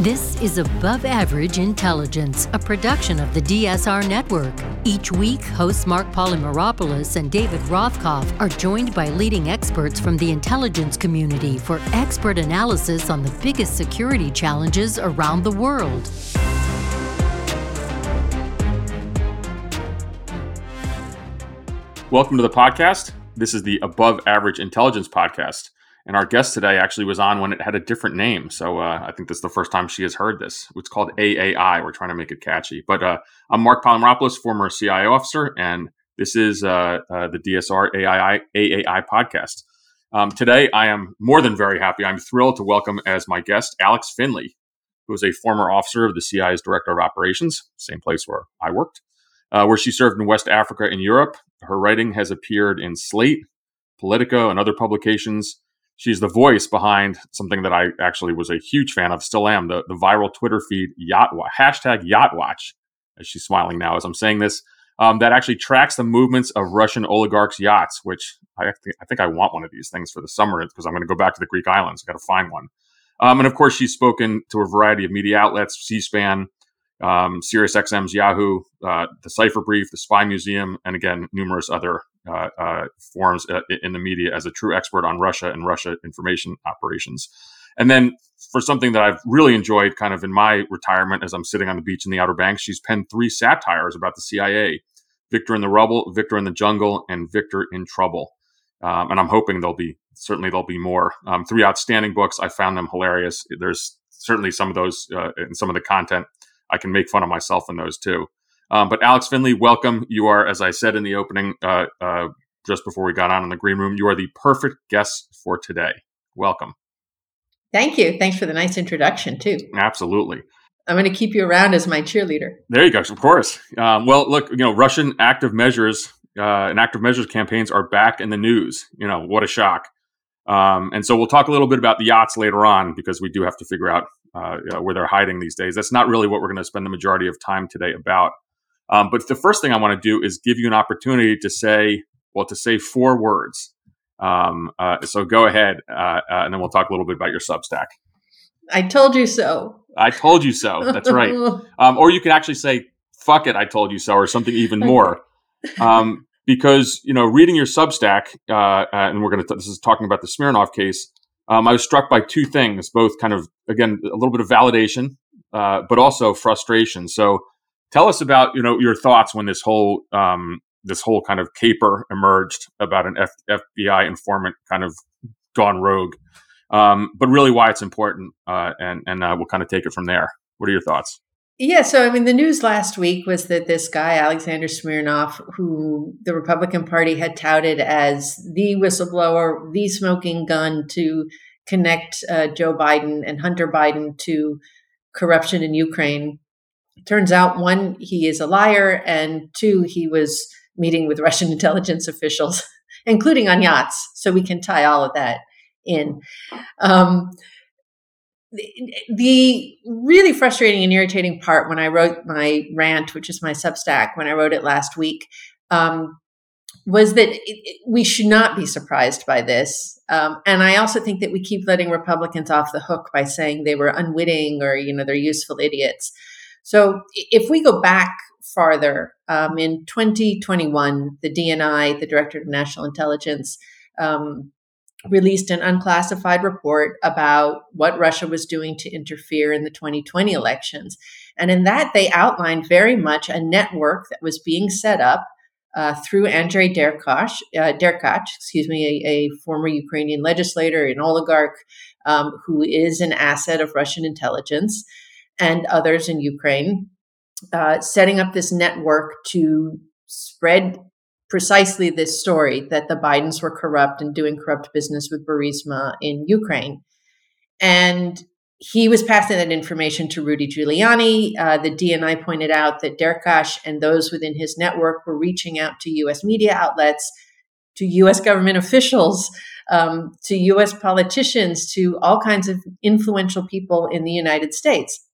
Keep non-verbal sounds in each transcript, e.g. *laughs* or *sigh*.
This is Above Average Intelligence, a production of the DSR Network. Each week, hosts Marc Polymeropoulos and David Rothkopf are joined by leading experts from the intelligence community for expert analysis on the biggest security challenges around the world. Welcome to the podcast. This is the Above Average Intelligence Podcast. And our guest today actually was on when it had a different name. So uh, I think this is the first time she has heard this. It's called AAI. We're trying to make it catchy. But uh, I'm Marc Polymeropoulos, former CIA officer, and this is uh, uh the DSR AAI, AAI podcast. Um, today, I am more than very happy. I'm thrilled to welcome as my guest Alex Finley, who is a former officer of the CIA's Director of Operations, same place where I worked, uh, where she served in West Africa and Europe. Her writing has appeared in Slate, Politico, and other publications she's the voice behind something that I actually was a huge fan of, still am the, the viral Twitter feed yacht hashtag yacht watch. As she's smiling now as I'm saying this, um, that actually tracks the movements of Russian oligarchs' yachts. Which I think I think I want one of these things for the summer because I'm going to go back to the Greek islands. I got to find one. Um, and of course, she's spoken to a variety of media outlets: C-SPAN, um, SiriusXM's Yahoo, uh, the Cipher Brief, the Spy Museum, and again, numerous other uh, uh, forums uh, in the media as a true expert on Russia and Russia information operations. And then for something that I've really enjoyed kind of in my retirement as I'm sitting on the beach in the Outer Banks, she's penned three satires about the CIA Victor in the Rubble, Victor in the Jungle, and Victor in Trouble. Um, and I'm hoping there'll be certainly there'll be more. Um, three outstanding books. I found them hilarious. There's certainly some of those uh, and some of the content I can make fun of myself in those too. Um, but Alex Finley, welcome. You are, as I said in the opening, uh, uh, just before we got on in the green room, you are the perfect guest for today. Welcome. Thank you. Thanks for the nice introduction, too. Absolutely. I'm going to keep you around as my cheerleader. There you go. Of course. Um, well, look, you know, Russian active measures uh, and active measures campaigns are back in the news. You know, what a shock. Um, and so we'll talk a little bit about the yachts later on because we do have to figure out uh, where they're hiding these days. That's not really what we're going to spend the majority of time today about. Um, but the first thing I want to do is give you an opportunity to say, well, to say four words. Um, uh, so go ahead, uh, uh, and then we'll talk a little bit about your Substack. I told you so. I told you so. That's right. *laughs* Um, or you can actually say, "Fuck it, I told you so," or something even more. Um, because you know, reading your Substack, uh, uh, and we're going to. This is talking about the Smirnov case. Um, I was struck by two things, both kind of again a little bit of validation, uh, but also frustration. So Tell us about you know your thoughts when this whole um, this whole kind of caper emerged about an F- FBI informant kind of gone rogue, um, but really why it's important, uh, and and uh, we'll kind of take it from there. What are your thoughts? Yeah, so I mean, the news last week was that this guy, Alexander Smirnov, who the Republican Party had touted as the whistleblower, the smoking gun to connect uh, Joe Biden and Hunter Biden to corruption in Ukraine. Turns out, one, he is a liar, and two, he was meeting with *laughs* Russian intelligence officials, including on yachts. So we can tie all of that in. Um, the, really frustrating and irritating part when I wrote my rant, which is my Substack, when I wrote it last week, um, was that it, it, we should not be surprised by this. Um, and I also think that we keep letting Republicans off the hook by saying they were unwitting or, you know, they're useful idiots. So if we go back farther, um, in 2021, the DNI, the Director of National Intelligence, um, released an unclassified report about what Russia was doing to interfere in the 2020 elections. And in that, they outlined very much a network that was being set up uh, through Andrei Derkach, uh, Derkach, excuse me, a, a, former Ukrainian legislator, an oligarch um, who is an asset of Russian intelligence, and others in Ukraine, uh, setting up this network to spread precisely this story that the Bidens were corrupt and doing corrupt business with Burisma in Ukraine. And he was passing that information to Rudy Giuliani. Uh, the DNI pointed out that Derkach and those within his network were reaching out to U.S. media outlets, to U.S. government officials, um, to U.S. politicians, to all kinds of influential people in the United States.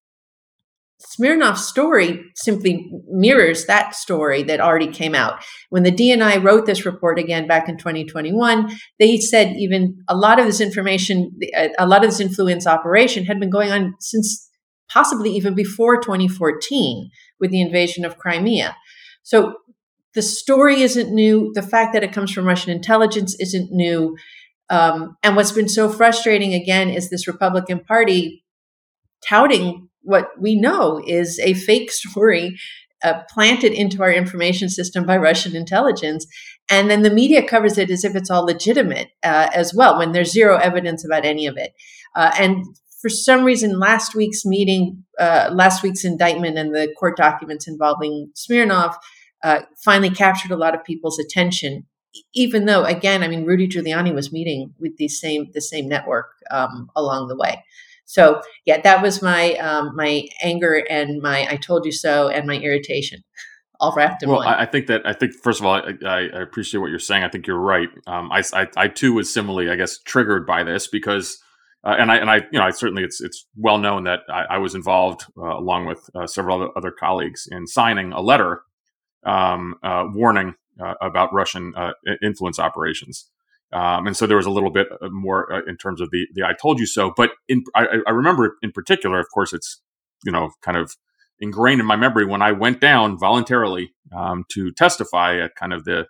Smirnov's story simply mirrors that story that already came out. When the DNI wrote this report again back in 2021, they said even a lot of this information, a lot of this influence operation had been going on since possibly even before 2014 with the invasion of Crimea. So the story isn't new. The fact that it comes from Russian intelligence isn't new. Um, and what's been so frustrating again is this Republican Party touting what we know is a fake *laughs* story uh, planted into our information system by Russian intelligence. And then the media covers it as if it's all legitimate uh, as well, when there's zero evidence about any of it. Uh, and for some reason, last week's meeting, uh, last week's indictment and the court documents involving Smirnov uh, finally captured a lot of people's attention. Even though, again, I mean, Rudy Giuliani was meeting with the same the same network um, along the way. So yeah, that was my um, my anger and my I told you so and my irritation. All wrapped in one. well, one. I think that I think first of all, I, I appreciate what you're saying. I think you're right. Um, I, I, I too was similarly, I guess, triggered by this because, uh, and I and I you know, I certainly it's it's well known that I, I was involved uh, along with uh, several other, other colleagues in signing a letter um, uh, warning uh, about Russian uh, influence operations. Um, and so there was a little bit uh, more uh, in terms of the the I told you so. But in I, I, remember in particular, of course, it's you know kind of ingrained in my memory when I went down voluntarily um, to testify at kind of the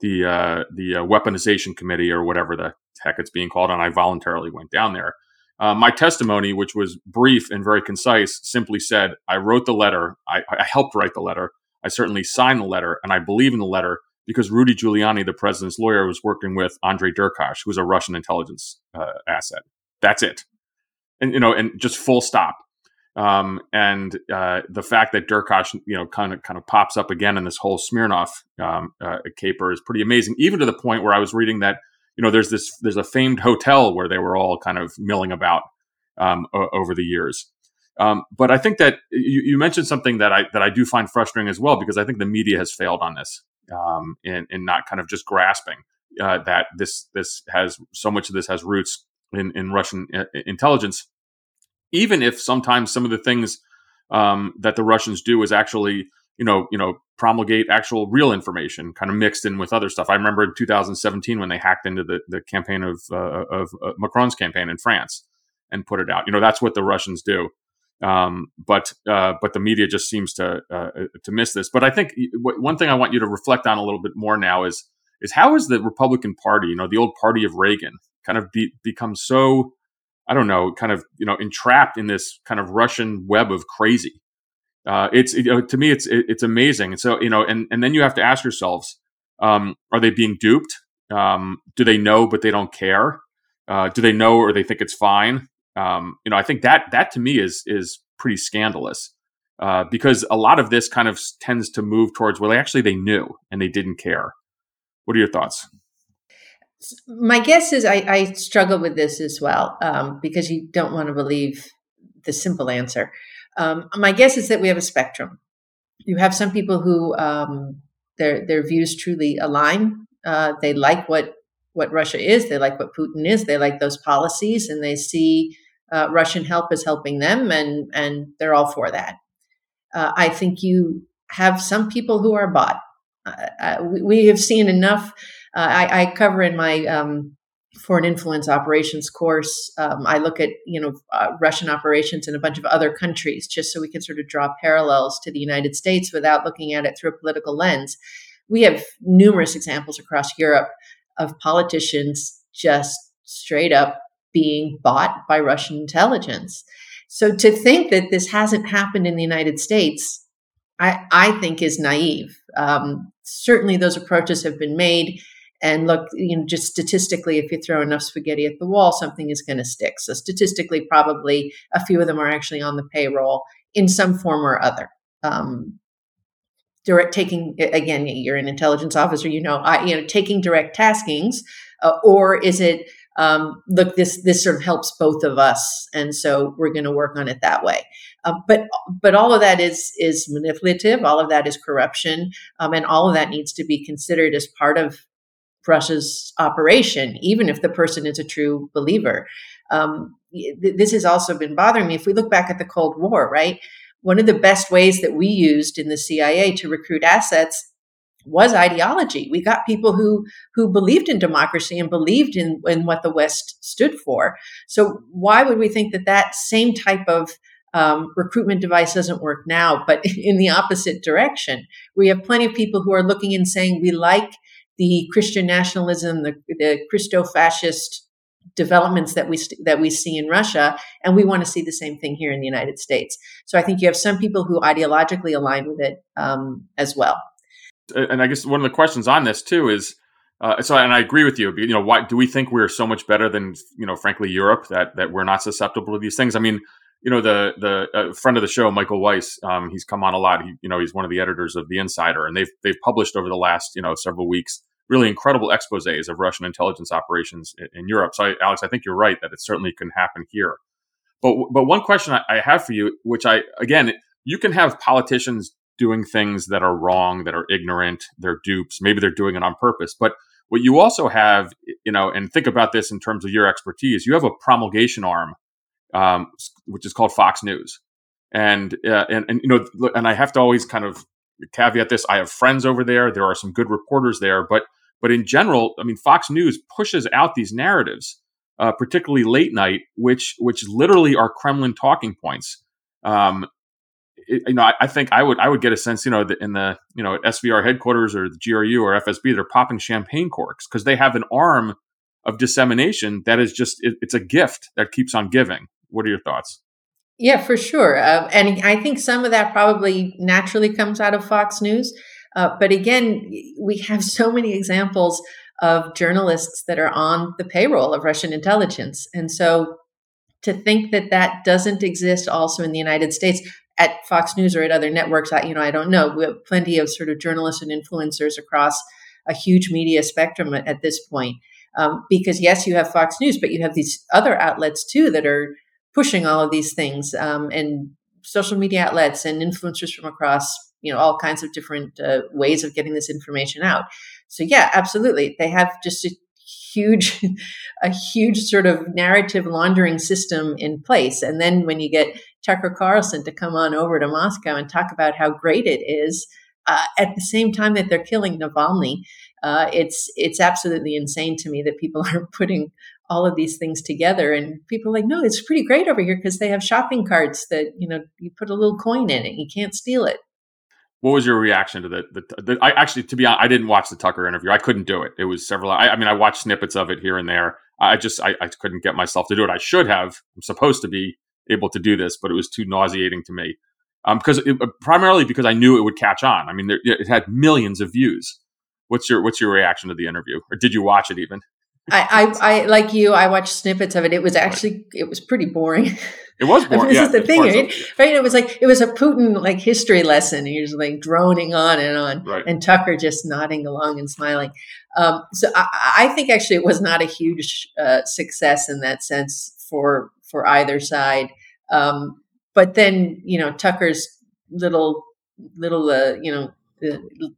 the uh, the uh, weaponization committee or whatever the heck it's being called, and I voluntarily went down there. Uh, my testimony, which was brief and very concise, simply said, "I wrote the letter. I, I helped write the letter. I certainly signed the letter, and I believe in the letter." Because Rudy Giuliani, the president's lawyer, was working with Andrei Derkach, who was a Russian intelligence uh, asset. That's it, and you know, and just full stop. Um, and uh, the fact that Derkach, you know, kind of kind of pops up again in this whole Smirnov um, uh, caper is pretty amazing. Even to the point where I was reading that, you know, there's this there's a famed hotel where they were all kind of milling about um, o- over the years. Um, but I think that you, you, mentioned something that I that I do find frustrating as well because I think the media has failed on this um, in, in not kind of just grasping uh, that this this has so much of this has roots in, in Russian uh, intelligence, even if sometimes some of the things um, that the Russians do is actually you know you know promulgate actual real information kind of mixed in with other stuff. I remember in 2017 when they hacked into the, the campaign of uh, of uh, Macron's campaign in France and put it out. You know that's what the Russians do. Um, but uh, but the media just seems to uh, to miss this. But I think w- one thing I want you to reflect on a little bit more now is is how is the Republican Party, you know, the old party of Reagan, kind of be, become so I don't know, kind of you know entrapped in this kind of Russian web of crazy. Uh, it's you know, to me it's it's amazing. And so you know, and and then you have to ask yourselves, um, are they being duped? Um, do they know but they don't care? Uh, do they know or they think it's fine? Um, you know, I think that that to me is is pretty scandalous uh, because a lot of this kind of tends to move towards well, actually they knew and they didn't care. What are your thoughts? My guess is I, I struggle with this as well um, because you don't want to believe the simple answer. Um, my guess is that we have a spectrum. You have some people who um, their their views truly align. Uh, they like what what Russia is. They like what Putin is. They like those policies, and they see uh, Russian help is helping them, and and they're all for that. Uh, I think you have some people who are bought. Uh, uh, we, we, have seen enough. Uh, I, I, cover in my um, foreign influence operations course. Um, I look at you know Russian operations in a bunch of other countries, just so we can sort of draw parallels to the United States without looking at it through a political lens. We have numerous examples across Europe of politicians just straight up being bought by Russian intelligence. So to think that this hasn't happened in the United States, I, I think is naive. Um, certainly, those approaches have been made. And look, you know, just statistically, if you throw enough spaghetti at the wall, something is going to stick. So statistically, probably a few of them are actually on the payroll in some form or other. Um, direct taking again, you're an intelligence officer, you know, I, you know, taking direct taskings, uh, or is it um, look, this this sort of helps both of us, and so we're going to work on it that way. Um, but but all of that is is manipulative. All of that is corruption, um, and all of that needs to be considered as part of Russia's operation, even if the person is a true believer. Um, th- this has also been bothering me. If we look back at the Cold War, right, one of the best ways that we used in the CIA to recruit assets was ideology. We got people who who believed in democracy and believed in, in what the West stood for. So why would we think that that same type of um, recruitment device doesn't work now, but *laughs* in the opposite direction? We have plenty of people who are looking and saying we like the Christian nationalism, the, the Christo-fascist developments that we st- that we see in Russia, and we want to see the same thing here in the United States. So I think you have some people who ideologically align with it um, as well and I guess one of the questions on this too is, uh, so and I agree with you. You know, why do we think we're so much better than you know, frankly, Europe that that we're not susceptible to these things? I mean, you know, the the uh, friend of the show, Michael Weiss, um, he's come on a lot. He, you know, he's one of the editors of the Insider, and they've they've published over the last you know several weeks really incredible exposés of Russian intelligence operations in, in Europe. So, I, Alex, I think you're right that it certainly can happen here. But but one question I, I have for you, which I again, you can have politicians doing things that are wrong, that are ignorant, they're dupes. Maybe they're doing it on purpose. But what you also have, you know, and think about this in terms of your expertise, you have a promulgation arm, um, which is called Fox News. And, uh, and, and, you know, and I have to always kind of caveat this. I have friends over there. There are some good reporters there, but, but in general, I mean, Fox News pushes out these narratives, uh, particularly late night, which, which literally are Kremlin talking points. Um, it, you know, I, I, think I would I would get a sense, you know, that in the you know at SVR headquarters or the GRU or FSB, they're popping champagne corks because they have an arm of dissemination that is just it, it's a gift that keeps on giving. What are your thoughts? Yeah, for sure, uh, and I think some of that probably naturally comes out of Fox News. Uh, but again, we have so many examples of journalists that are on the payroll of Russian intelligence, and so to think that that doesn't exist also in the United States at Fox News or at other networks, I, you know, I don't know. We have plenty of sort of journalists and influencers across a huge media spectrum at, at this point. Um, because yes, you have Fox News, but you have these other outlets too that are pushing all of these things, um, and social media outlets and influencers from across, you know, all kinds of different uh, ways of getting this information out. So yeah, absolutely, they have just a huge, *laughs* a huge sort of narrative laundering system in place. And then when you get Tucker Carlson to come on over to Moscow and talk about how great it is. Uh, at the same time that they're killing Navalny, uh, it's it's absolutely insane to me that people *laughs* are putting all of these things together. And people are like, no, it's pretty great over here because they have shopping carts that you know you put a little coin in it, you can't steal it. What was your reaction to the, the, the I actually, to be honest, I didn't watch the Tucker interview. I couldn't do it. It was several. I, I mean, I watched snippets of it here and there. I just I, I couldn't get myself to do it. I should have. I'm supposed to be able to do this, but it was too nauseating to me. Um, because it, uh, primarily because I knew it would catch on. I mean, there, it had millions of views. What's your what's your reaction to the interview, or did you watch it even? I, I, I, like you. I watched snippets of it. It was actually, it was pretty boring. It was *laughs* boring. this yeah, is the thing, right? right? It was like it was a Putin like history lesson. He was like droning on and on, right. and Tucker just nodding along and smiling. Um, so I, I, think actually it was not a huge uh, success in that sense for for either side. Um, but then you know Tucker's little little uh, you know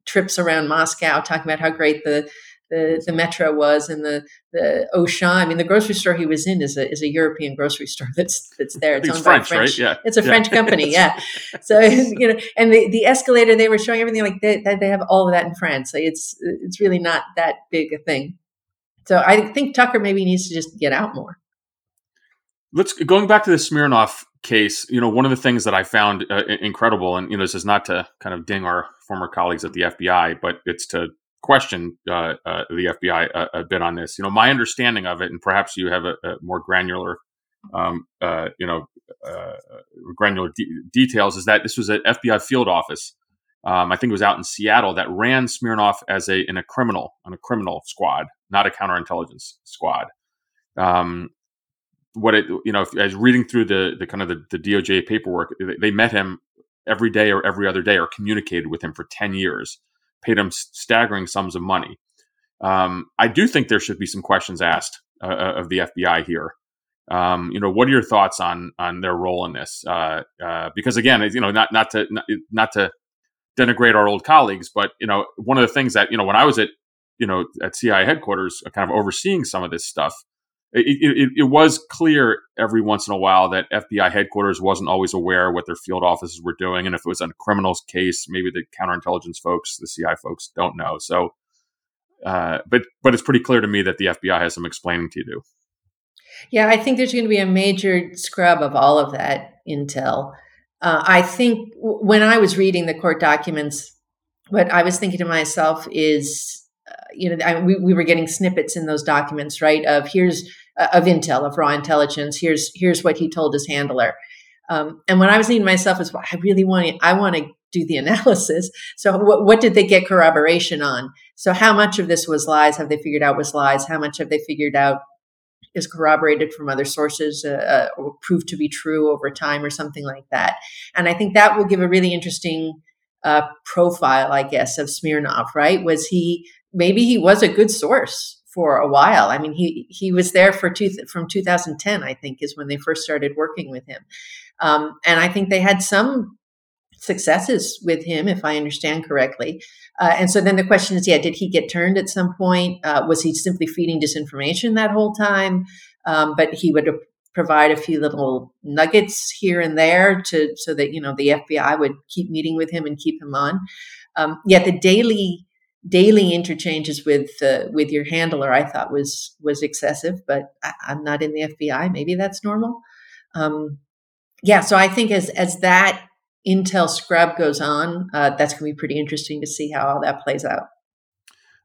trips around Moscow, talking about how great the the, the metro was and the the Auchan. I mean, the grocery store he was in is a is a European grocery *laughs* store that's that's there. It's, it's French, French, right? Yeah, it's a yeah. French company. *laughs* Yeah, so you know, and the, the escalator they were showing everything like they they have all of that in France. So it's it's really not that big a thing. So I think Tucker maybe needs to just get out more. Let's going back to the Smirnov case. You know, one of the things that I found uh, incredible, and you know, this is not to kind of ding our former colleagues at the FBI, but it's to question uh, uh, the FBI a, a, bit on this. You know, my understanding of it, and perhaps you have a, a more granular, um, uh, you know, uh, granular de- details, is that this was an FBI field office. Um, I think it was out in Seattle that ran Smirnov as a in a criminal on a criminal squad, not a counterintelligence squad. Um, what it you know, as reading through the the kind of the, the DOJ paperwork, they met him every day or every other day, or communicated with him for ten years paid him staggering sums of money. Um, I do think there should be some questions asked uh, uh of the FBI here. Um, you know, what are your thoughts on on their role in this? Uh, uh, because again, you know, not not to not, not, to denigrate our old colleagues, but you know, one of the things that you know when I was at you know at CIA headquarters, uh, kind of overseeing some of this stuff, it, it, it, was clear every once in a while that FBI headquarters wasn't always aware what their field offices were doing, and if it was a criminal's case, maybe the counterintelligence folks, the CI folks, don't know. So, uh, but but it's pretty clear to me that the FBI has some explaining to do. Yeah, I think there's going to be a major scrub of all of that intel. Uh, I think when I was reading the court documents, what I was thinking to myself is you know, I, we, we were getting snippets in those documents, right? Of here's uh, of intel, of raw intelligence. Here's here's what he told his handler. Um, and when I was thinking to myself, is well, I really want to, I want to do the *laughs* analysis. So what, what did they get corroboration on? So how much of this was lies? Have they figured out was lies? How much have they figured out is corroborated from other sources uh, uh, or proved to be true over time or something like that? And I think that will give a really interesting uh, profile, I guess, of Smirnov, right? Was he maybe he was a good source for a while. I mean, he he was there for two, from 2010, I think, is when they first started working with him, um, and I think they had some successes with him, if I understand correctly. Uh, and so then the question is, yeah, did he get turned at some point? Uh, was he simply feeding disinformation that whole time? Um, but he would provide a few little nuggets here and there to so that you know the FBI would keep meeting with him and keep him on. Um, yeah, the daily daily interchanges with uh, with your handler I thought was was excessive, but I, am not in the FBI. Maybe that's normal. Um, yeah, so I think as as that intel scrub goes on, uh, that's going to be pretty interesting to see how all that plays out.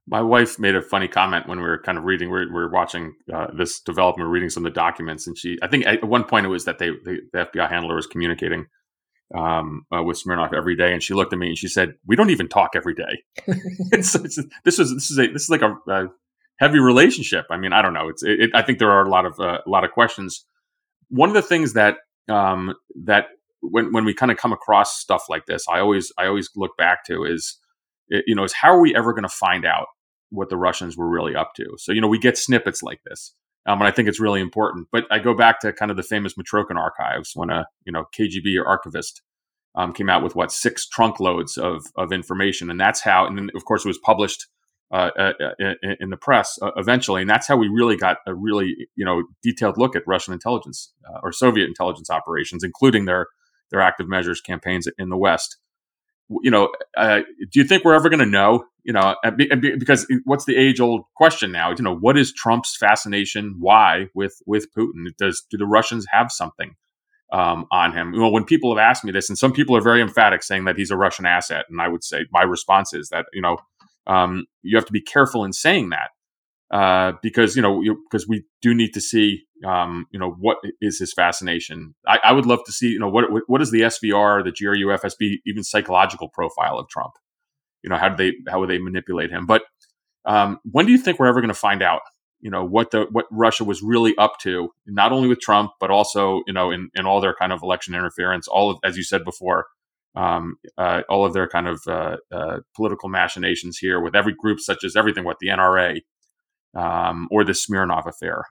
My wife made a funny comment when we were kind of reading, we were, we were watching uh, this development, reading some of the documents, and she, I think at one point it was that they, the, the FBI handler was communicating um, uh, with Smirnov every day, and she looked at me and she said, "We don't even talk every day." *laughs* *laughs* it's, it's, this is this is a this is like a, a, heavy relationship. I mean, I don't know. It's it, I think there are a lot of uh, a lot of questions. One of the things that um, that when when we kind of come across stuff like this, I always I always look back to is you know is how are we ever going to find out what the Russians were really up to? So you know we get snippets like this. Um, and I think it's really important. But I go back to kind of the famous Mitrokhin archives when a you know KGB archivist um, came out with what six trunk loads of of information, and that's how. And then of course it was published uh, uh, uh in, in, the press uh, eventually, and that's how we really got a really you know detailed look at Russian intelligence uh, or Soviet intelligence operations, including their their active measures campaigns in the West you know, uh, do you think we're ever going to know? You know, because what's the age old question now? You know, what is Trump's fascination? Why with with Putin? Does do the Russians have something um, on him? Well, when people have asked me this, and some people are very emphatic, saying that he's a Russian asset, and I would say my response is that you know um, you have to be careful in saying that uh, because you know because we do need to see um, you know what is his fascination. I, I, would love to see you know what what is the SVR, the GRU, FSB, even psychological profile of Trump. You know how do they how would they manipulate him? But um, when do you think we're ever going to find out you know what the what Russia was really up to, not only with Trump but also you know in, in all their kind of election interference, all of as you said before, um, uh, all of their kind of uh, uh, political machinations here with every group, such as everything what the NRA um, or the Smirnov affair.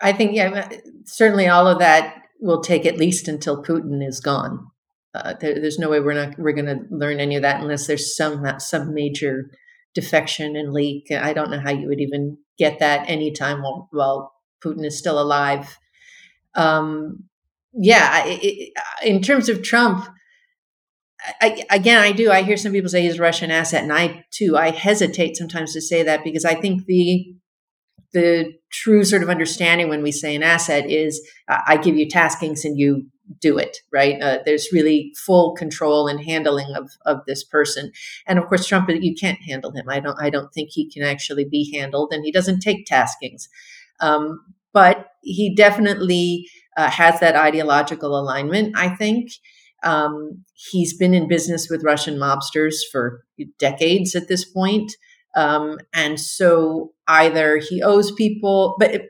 I think yeah, certainly all of that will take at least until Putin is gone. Uh, there, there's no way we're not we're going to learn any of that unless there's some some major defection and leak. I don't know how you would even get that anytime while, while Putin is still alive. Um, yeah, it, in terms of Trump, I, again, I do. I hear some people say he's a Russian asset, and I too. I hesitate sometimes to say that because I think the the true sort of understanding when we say an asset is I give you taskings and you do it, right? Uh, there's really full control and handling of, of this person. And of course, Trump, you can't handle him. I don't, I don't think he can actually be handled and he doesn't take taskings. Um, but he definitely uh, has that ideological alignment, I think. Um, he's been in business with Russian mobsters for decades at this point. Um, and so either he owes people, but, it,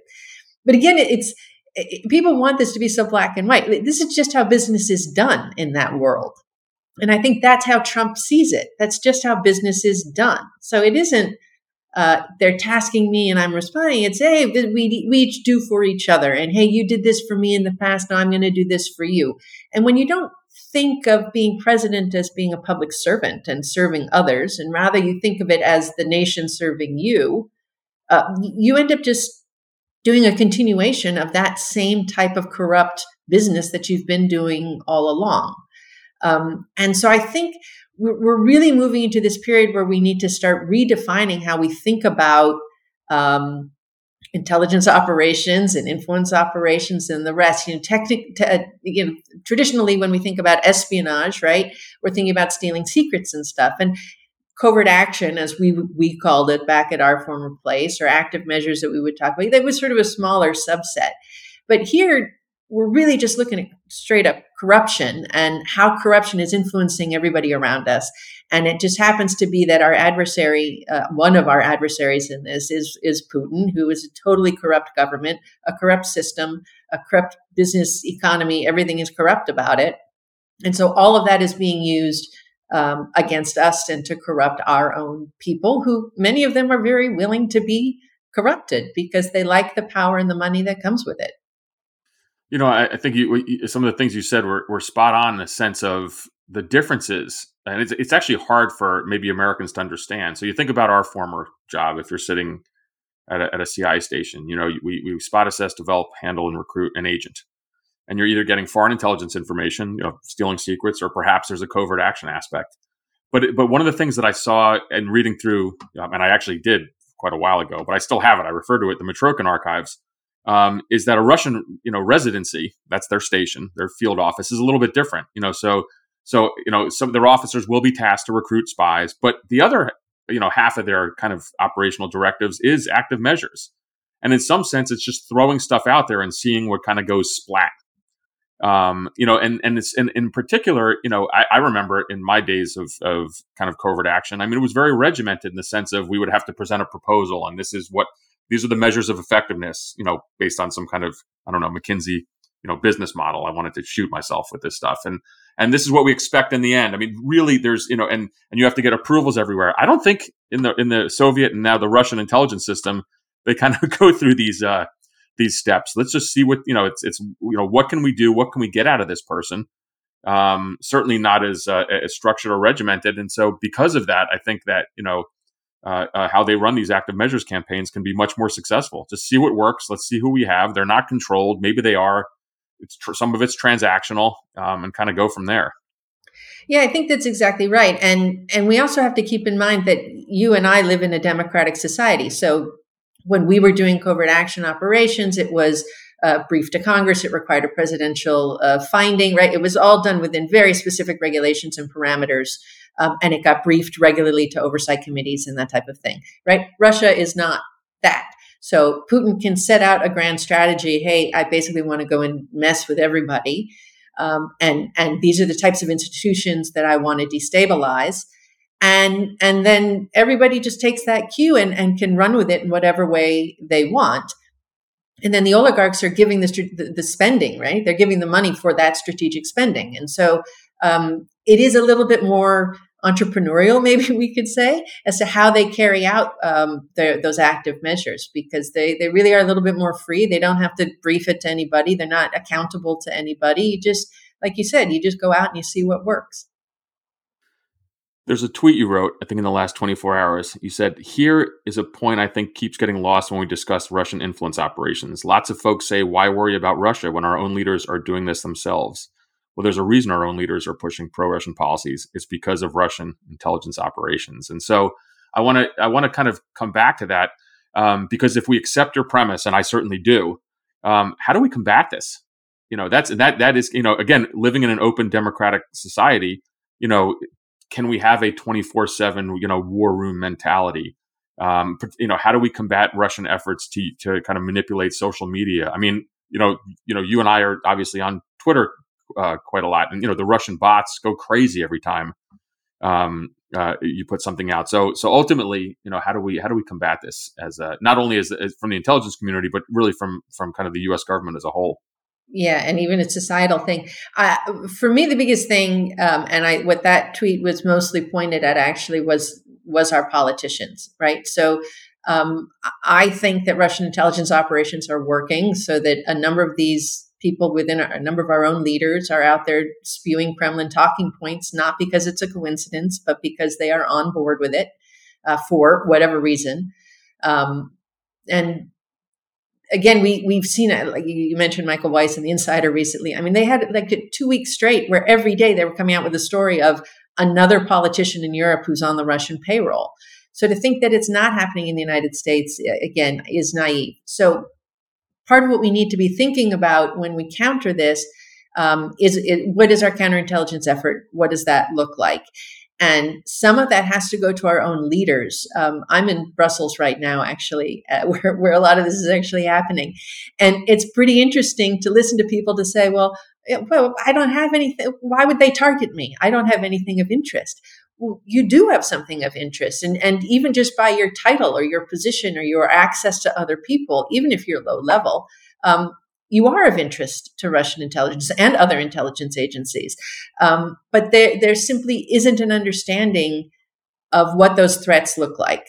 but again, it's, it, people want this to be so black and white. This is just how business is done in that world. And I think that's how Trump sees it. That's just how business is done. So it isn't, uh, they're tasking me and I'm responding. It's, hey, we, we each do for each other. And hey, you did this for me in the past. Now I'm going to do this for you. And when you don't think of being president as being a public servant and serving others, and rather you think of it as the nation serving you, uh, you end up just doing a continuation of that same type of corrupt business that you've been doing all along. Um, and so I think we're, really moving into this period where we need to start redefining how we think about um, intelligence operations and influence operations and the rest. You know, technic, uh, you know, traditionally when we think about espionage, right, we're thinking about stealing secrets and stuff. And covert action, as we we called it back at our former place, or active measures that we would talk about, that was sort of a smaller subset. But here, we're really just looking at straight up corruption and how corruption is influencing everybody around us. And it just happens to be that our adversary, uh, one of our adversaries in this, is is Putin, who is a totally corrupt government, a corrupt system, a corrupt business economy. Everything is corrupt about it, and so all of that is being used um, against us and to corrupt our own people, who many of them are very willing to be corrupted because they like the power and the money that comes with it. You know, I, I think you, some of the things you said were, were spot on in the sense of the differences and it's, it's actually hard for maybe Americans to understand. So you think about our former job, if you're sitting at a, at a CI station, you know, we, we spot assess, develop, handle, and recruit an agent. And you're either getting foreign intelligence information, you know, stealing secrets, or perhaps there's a covert action aspect. But but one of the things that I saw and reading through, um, and I actually did quite a while ago, but I still have it. I refer to it, the Mitrokhin archives, um, is that a Russian, you know, residency, that's their station, their field office is a little bit different. You know, so so, you know, some of their officers will be tasked to recruit spies, but the other, you know, half of their kind of operational directives is active measures. And in some sense, it's just throwing stuff out there and seeing what kind of goes splat. Um, you know, and and it's in, in particular, you know, I, I remember in my days of of kind of covert action. I mean, it was very regimented in the sense of we would have to present a proposal, and this is what these are the measures of effectiveness, you know, based on some kind of I don't know McKinsey, you know, business model. I wanted to shoot myself with this stuff, and and this is what we expect in the end. I mean, really, there's you know, and and you have to get approvals everywhere. I don't think in the in the Soviet and now the Russian intelligence system they kind of *laughs* go through these uh, these steps. Let's just see what you know. It's it's you know what can we do? What can we get out of this person? Um, certainly not as uh, as structured or regimented. And so because of that, I think that you know. Uh, uh, how they run these active measures campaigns can be much more successful. Just see what works. Let's see who we have. They're not controlled. Maybe they are it's tr- some of it's transactional um, and kind of go from there yeah i think that's exactly right and and we also have to keep in mind that you and i live in a democratic society so when we were doing covert action operations it was uh, briefed to Congress. It required a presidential uh, finding, right? It was all done within very specific regulations and parameters. Um, and it got briefed regularly to oversight committees and that type of thing, right? Russia is not that. So Putin can set out a grand strategy. Hey, I basically want to go and mess with everybody. Um, and, and these are the types of institutions that I want to destabilize. and and then everybody just takes that cue and, and can run with it in whatever way they want and then the oligarchs are giving the, the, spending right they're giving the money for that strategic spending and so um, it is a little bit more entrepreneurial, *laughs* maybe we could say, as to how they carry out um, their, those active measures because they, they really are a little bit more free. They don't have to brief it to anybody. They're not accountable to anybody. You just, like you said, you just go out and you see what works. There's a tweet you wrote, I think in the last 24 hours. You said, Here is a point I think keeps getting lost when we discuss Russian influence operations. Lots of folks say, Why worry about Russia when our own leaders are doing this themselves? well, there's a reason our own leaders are pushing pro-Russian policies. It's because of Russian intelligence operations. And so I want to I want to kind of come back to that um, because if we accept your premise, and I certainly do, um, how do we combat this? You know, that's that that is you know again living in an open democratic society. You know, can we have a twenty four seven you know war room mentality? Um, you know, how do we combat Russian efforts to to kind of manipulate social media? I mean, you know, you know, you and I are obviously on Twitter uh, quite a lot. And you know, the Russian bots go crazy every time um, uh, you put something out. So so ultimately, you know, how do we how do we combat this as a, not only as, as from the intelligence community, but really from from kind of the U.S. government as a whole? Yeah, and even a societal thing. Uh, for me, the biggest thing, um, and I what that tweet was mostly pointed at actually was was our politicians, right? So um, I think that Russian intelligence operations are working so that a number of these people within a number of our own leaders are out there spewing Kremlin talking points, not because it's a coincidence, but because they are on board with it uh, for whatever reason. Um, and again, we we've seen it. Like you mentioned, Michael Weiss and the Insider recently. I mean, they had like two weeks straight where every day they were coming out with a story of another politician in Europe who's on the Russian payroll. So to think that it's not happening in the United States again is naive. So part of what we need to be thinking about when we counter this um, is it, what is our counterintelligence effort? What does that look like? And some of that has to go to our own leaders. Um, I'm in Brussels right now, actually, uh, *laughs* where, where a lot of this is actually happening. And it's pretty interesting to listen to people to say, well, well, I don't have anything. Why would they target me? I don't have anything of interest you do have something of interest and, and even just by your title or your position or your access to other people even if you're low level um, you are of interest to russian intelligence and other intelligence agencies um, but there, there simply isn't an understanding of what those threats look like.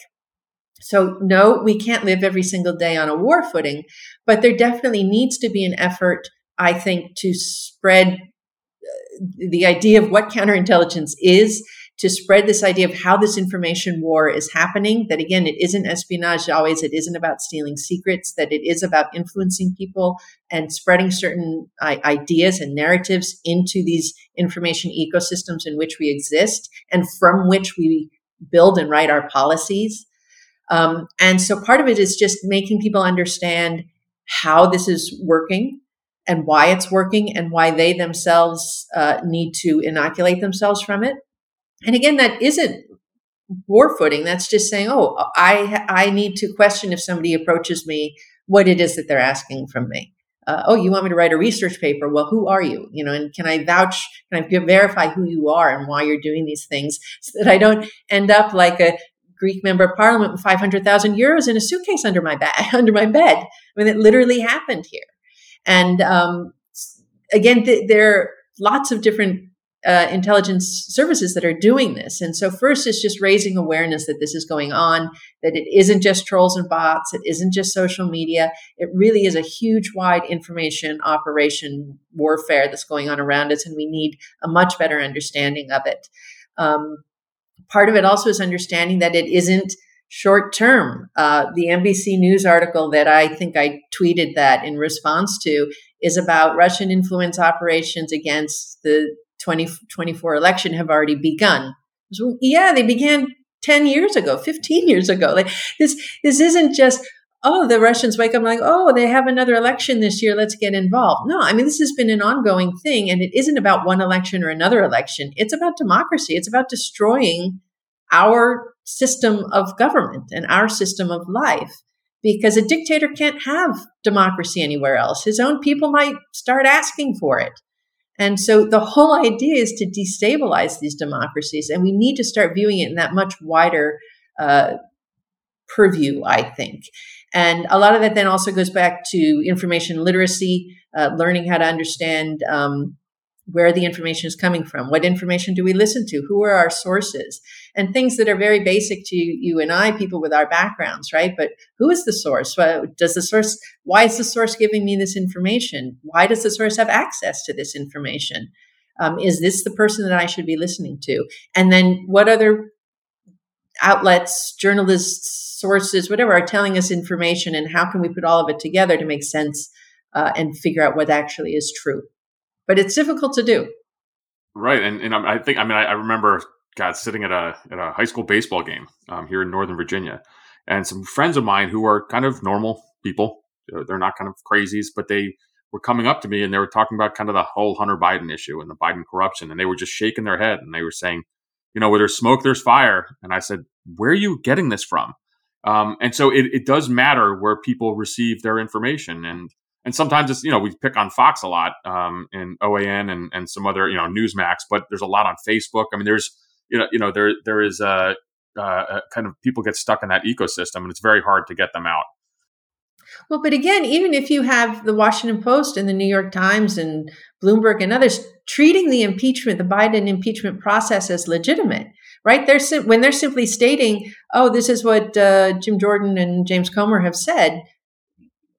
So no we can't live every single day on a war footing but there definitely needs to be an effort i think to spread uh, the idea of what counterintelligence is to spread this idea of how this information war is happening. That again, it isn't espionage always, it isn't about stealing secrets, that it is about influencing people and spreading certain uh, ideas and narratives into these information ecosystems in which we exist and from which we build and write our policies. Um, and so part of it is just making people understand how this is working and why it's working and why they themselves uh, need to inoculate themselves from it and again, that isn't war footing. That's just saying, oh, I I need to question if somebody approaches me what it is that they're asking from me. Uh, oh, you want me to write a research paper? Well, who are you? You know, and can I vouch? Can I verify who you are and why you're doing these things, so that I don't end up like a Greek member of parliament with 500,000 euros in a suitcase under my bag, *laughs* under my bed. I mean, it literally happened here. And um, again, th- there are lots of different uh, intelligence services that are doing this. And so, first, it's just raising awareness that this is going on, that it isn't just trolls and bots, it isn't just social media. It really is a huge, wide information operation warfare that's going on around us, and we need a much better understanding of it. Um, part of it also is understanding that it isn't short term. Uh, the NBC News article that I think I tweeted that in response to is about Russian influence operations against the 2024 election have already begun. So, yeah, they began 10 years ago, 15 years ago. Like this, this isn't just, oh, the Russians wake up like, oh, they have another election this year. Let's get involved. No, I mean, this has been an ongoing thing and it isn't about one election or another election. It's about democracy. It's about destroying our system of government and our system of life because a dictator can't have democracy anywhere else. His own people might start asking for it. And so the whole idea is to destabilize these democracies, and we need to start viewing it in that much wider uh, purview, I think. And a lot of that then also goes back to information literacy, uh, learning how to understand um, where the information is coming from. What information do we listen to? Who are our sources? And things that are very basic to you and I, people with our backgrounds, right? But who is the source? Does the source, why is the source giving me this information? Why does the source have access to this information? Um, is this the person that I should be listening to? And then what other outlets, journalists, sources, whatever, are telling us information, and how can we put all of it together to make sense uh, and figure out what actually is true? But it's difficult to do. Right, and and I think I mean I, I remember God sitting at a at a high school baseball game um, here in Northern Virginia, and some friends of mine who are kind of normal people. They're not kind of crazies, but they were coming up to me and they were talking about kind of the whole Hunter Biden issue and the Biden corruption, and they were just shaking their head and they were saying, you know, where there's smoke, there's fire. And I said, where are you getting this from? Um, and so it, it does matter where people receive their information. And and sometimes it's, you know, we pick on Fox a lot um, and OAN and, and some other, you know, Newsmax, but there's a lot on Facebook. I mean, there's, you know, you know, there there is a, a kind of people get stuck in that ecosystem and it's very hard to get them out. Well, but again, even if you have the Washington Post and the New York Times and Bloomberg and others treating the impeachment, the Biden impeachment process as legitimate, right? They're sim- when they're simply stating, "Oh, this is what uh, Jim Jordan and James Comer have said,"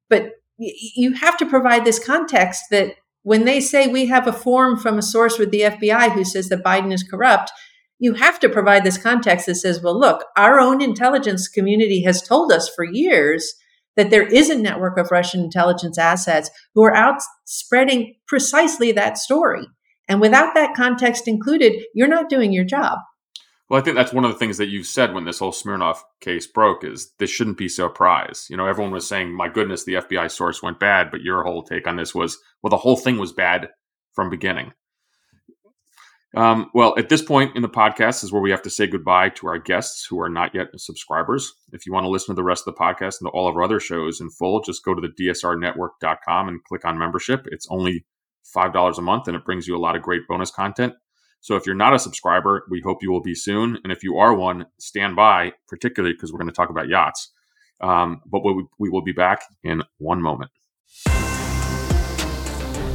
but y- you have to provide this context that when they say we have a form from a source with the FBI who says that Biden is corrupt, you have to provide this context that says, "Well, look, our own intelligence community has told us for years." that there is a network of Russian intelligence assets who are out spreading precisely that story. And without that context included, you're not doing your job. Well, I think that's one of the things that you've said when this whole Smirnov case broke is this shouldn't be surprise. You know, everyone was saying, my goodness, the FBI source went bad, but your whole take on this was, well, the whole thing was bad from beginning. Um, well, at this point in the podcast is where we have to say goodbye to our guests who are not yet subscribers. If you want to listen to the rest of the podcast and all of our other shows in full, just go to the dsrnetwork.com and click on membership. It's only $5 a month and it brings you a lot of great bonus content. So if you're not a subscriber, we hope you will be soon. And if you are one, stand by, particularly because we're going to talk about yachts. Um, but we, we will be back in one moment.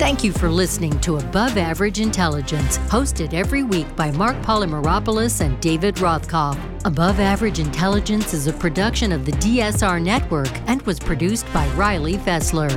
Thank you for listening to Above Average Intelligence, hosted every week by Marc Polymeropoulos and David Rothkopf. Above Average Intelligence is a production of the DSR Network and was produced by Riley Fessler.